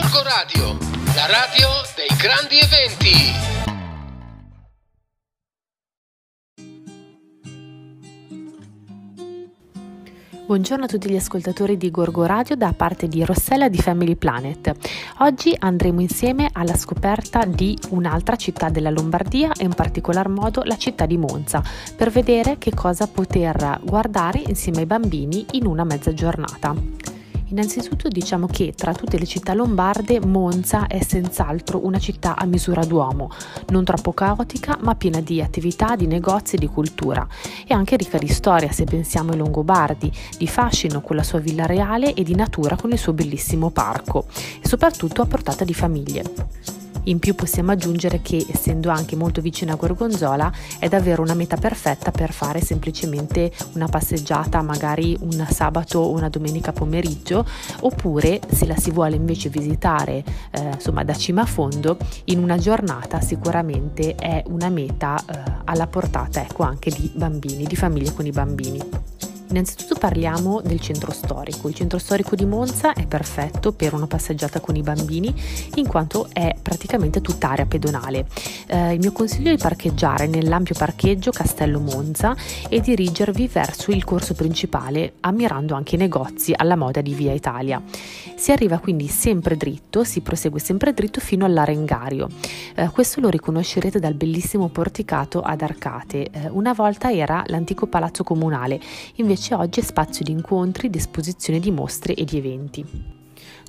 Gorgo Radio, la radio dei grandi eventi. Buongiorno a tutti gli ascoltatori di Gorgo Radio da parte di Rossella di Family Planet. Oggi andremo insieme alla scoperta di un'altra città della Lombardia e in particolar modo la città di Monza per vedere che cosa poter guardare insieme ai bambini in una mezza giornata. Innanzitutto diciamo che tra tutte le città lombarde Monza è senz'altro una città a misura d'uomo, non troppo caotica ma piena di attività, di negozi e di cultura. E anche ricca di storia se pensiamo ai Longobardi, di fascino con la sua villa reale e di natura con il suo bellissimo parco. E soprattutto a portata di famiglie. In più possiamo aggiungere che, essendo anche molto vicino a Gorgonzola, è davvero una meta perfetta per fare semplicemente una passeggiata, magari un sabato o una domenica pomeriggio, oppure se la si vuole invece visitare eh, insomma da cima a fondo, in una giornata sicuramente è una meta eh, alla portata ecco, anche di bambini, di famiglie con i bambini. Innanzitutto parliamo del centro storico. Il centro storico di Monza è perfetto per una passeggiata con i bambini in quanto è praticamente tutta area pedonale. Eh, il mio consiglio è di parcheggiare nell'ampio parcheggio Castello Monza e dirigervi verso il corso principale ammirando anche i negozi alla moda di Via Italia. Si arriva quindi sempre dritto, si prosegue sempre dritto fino all'Arengario. Eh, questo lo riconoscerete dal bellissimo porticato ad arcate. Eh, una volta era l'antico palazzo comunale, invece oggi è spazio di incontri, di esposizione di mostre e di eventi.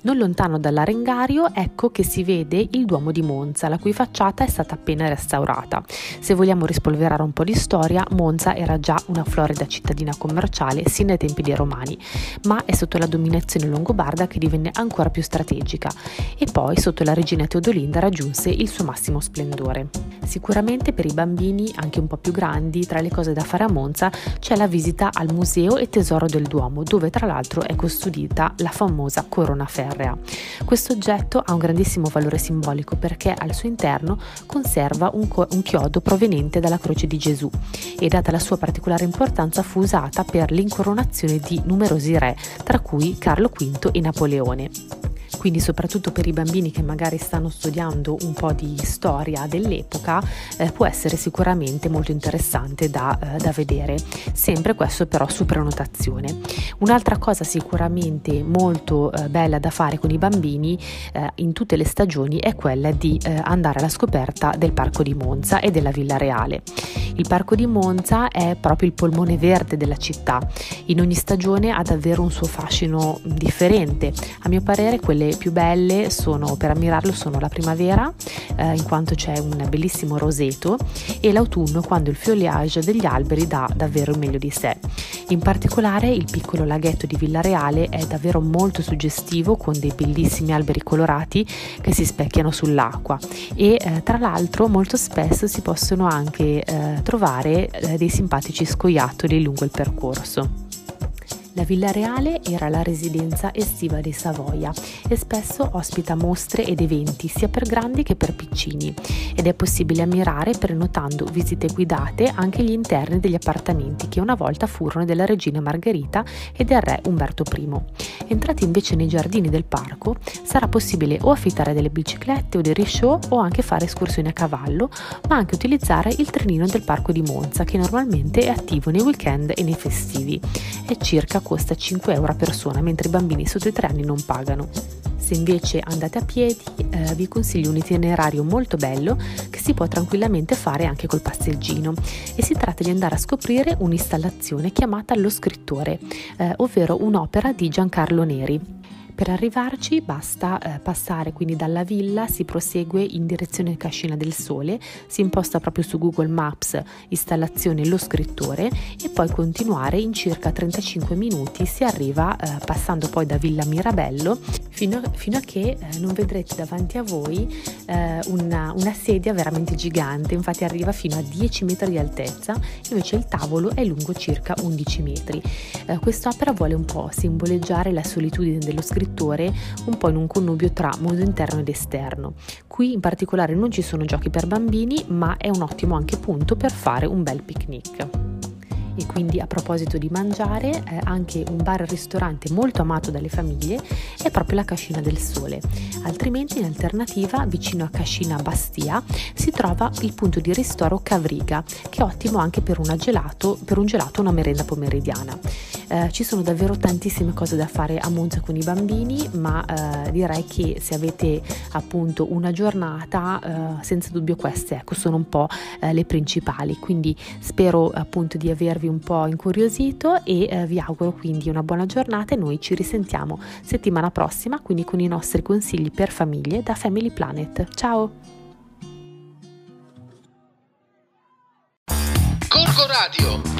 Non lontano dall'Arengario ecco che si vede il Duomo di Monza, la cui facciata è stata appena restaurata. Se vogliamo rispolverare un po' di storia, Monza era già una florida cittadina commerciale sin dai tempi dei Romani, ma è sotto la dominazione longobarda che divenne ancora più strategica e poi sotto la regina Teodolinda raggiunse il suo massimo splendore. Sicuramente per i bambini, anche un po' più grandi, tra le cose da fare a Monza c'è la visita al Museo e Tesoro del Duomo, dove tra l'altro è custodita la famosa corona ferrea ferrea. Questo oggetto ha un grandissimo valore simbolico perché al suo interno conserva un, co- un chiodo proveniente dalla croce di Gesù e data la sua particolare importanza fu usata per l'incoronazione di numerosi re, tra cui Carlo V e Napoleone quindi soprattutto per i bambini che magari stanno studiando un po' di storia dell'epoca eh, può essere sicuramente molto interessante da, eh, da, vedere, sempre questo però su prenotazione. Un'altra cosa sicuramente molto eh, bella da fare con i bambini eh, in tutte le stagioni è quella di eh, andare alla scoperta del parco di Monza e della Villa Reale. Il parco di Monza è proprio il polmone verde della città, in ogni stagione ha davvero un suo fascino differente, a mio parere quelle più belle sono, per ammirarlo sono la primavera, eh, in quanto c'è un bellissimo roseto, e l'autunno quando il foliage degli alberi dà davvero il meglio di sé. In particolare il piccolo laghetto di Villareale è davvero molto suggestivo con dei bellissimi alberi colorati che si specchiano sull'acqua e eh, tra l'altro molto spesso si possono anche eh, trovare eh, dei simpatici scoiattoli lungo il percorso. La Villa Reale era la residenza estiva dei Savoia e spesso ospita mostre ed eventi sia per grandi che per piccini ed è possibile ammirare prenotando visite guidate anche gli interni degli appartamenti che una volta furono della regina Margherita e del re Umberto I. Entrati invece nei giardini del parco sarà possibile o affittare delle biciclette o dei risciò o anche fare escursioni a cavallo, ma anche utilizzare il trenino del parco di Monza che normalmente è attivo nei weekend e nei festivi. È circa costa 5 euro a persona, mentre i bambini sotto i 3 anni non pagano. Se invece andate a piedi, eh, vi consiglio un itinerario molto bello che si può tranquillamente fare anche col passeggino e si tratta di andare a scoprire un'installazione chiamata Lo scrittore, eh, ovvero un'opera di Giancarlo Neri. Per arrivarci basta eh, passare quindi dalla villa, si prosegue in direzione Cascina del Sole, si imposta proprio su Google Maps installazione Lo Scrittore e poi continuare in circa 35 minuti si arriva eh, passando poi da Villa Mirabello fino a, fino a che eh, non vedrete davanti a voi eh, una, una sedia veramente gigante, infatti arriva fino a 10 metri di altezza, invece il tavolo è lungo circa 11 metri. Eh, quest'opera vuole un po' simboleggiare la solitudine dello scrittore un po' in un connubio tra mondo interno ed esterno. Qui in particolare non ci sono giochi per bambini, ma è un ottimo anche punto per fare un bel picnic. E quindi a proposito di mangiare, eh, anche un bar ristorante molto amato dalle famiglie è proprio la Cascina del Sole. Altrimenti in alternativa vicino a Cascina Bastia si trova il punto di ristoro Cavriga, che è ottimo anche per, gelato, per un gelato o una merenda pomeridiana. Eh, ci sono davvero tantissime cose da fare a Monza con i bambini, ma eh, direi che se avete appunto una giornata, eh, senza dubbio queste ecco, sono un po' eh, le principali. Quindi spero appunto di avervi un po' incuriosito e eh, vi auguro quindi una buona giornata e noi ci risentiamo settimana prossima, quindi con i nostri consigli per famiglie da Family Planet. Ciao! Corco Radio,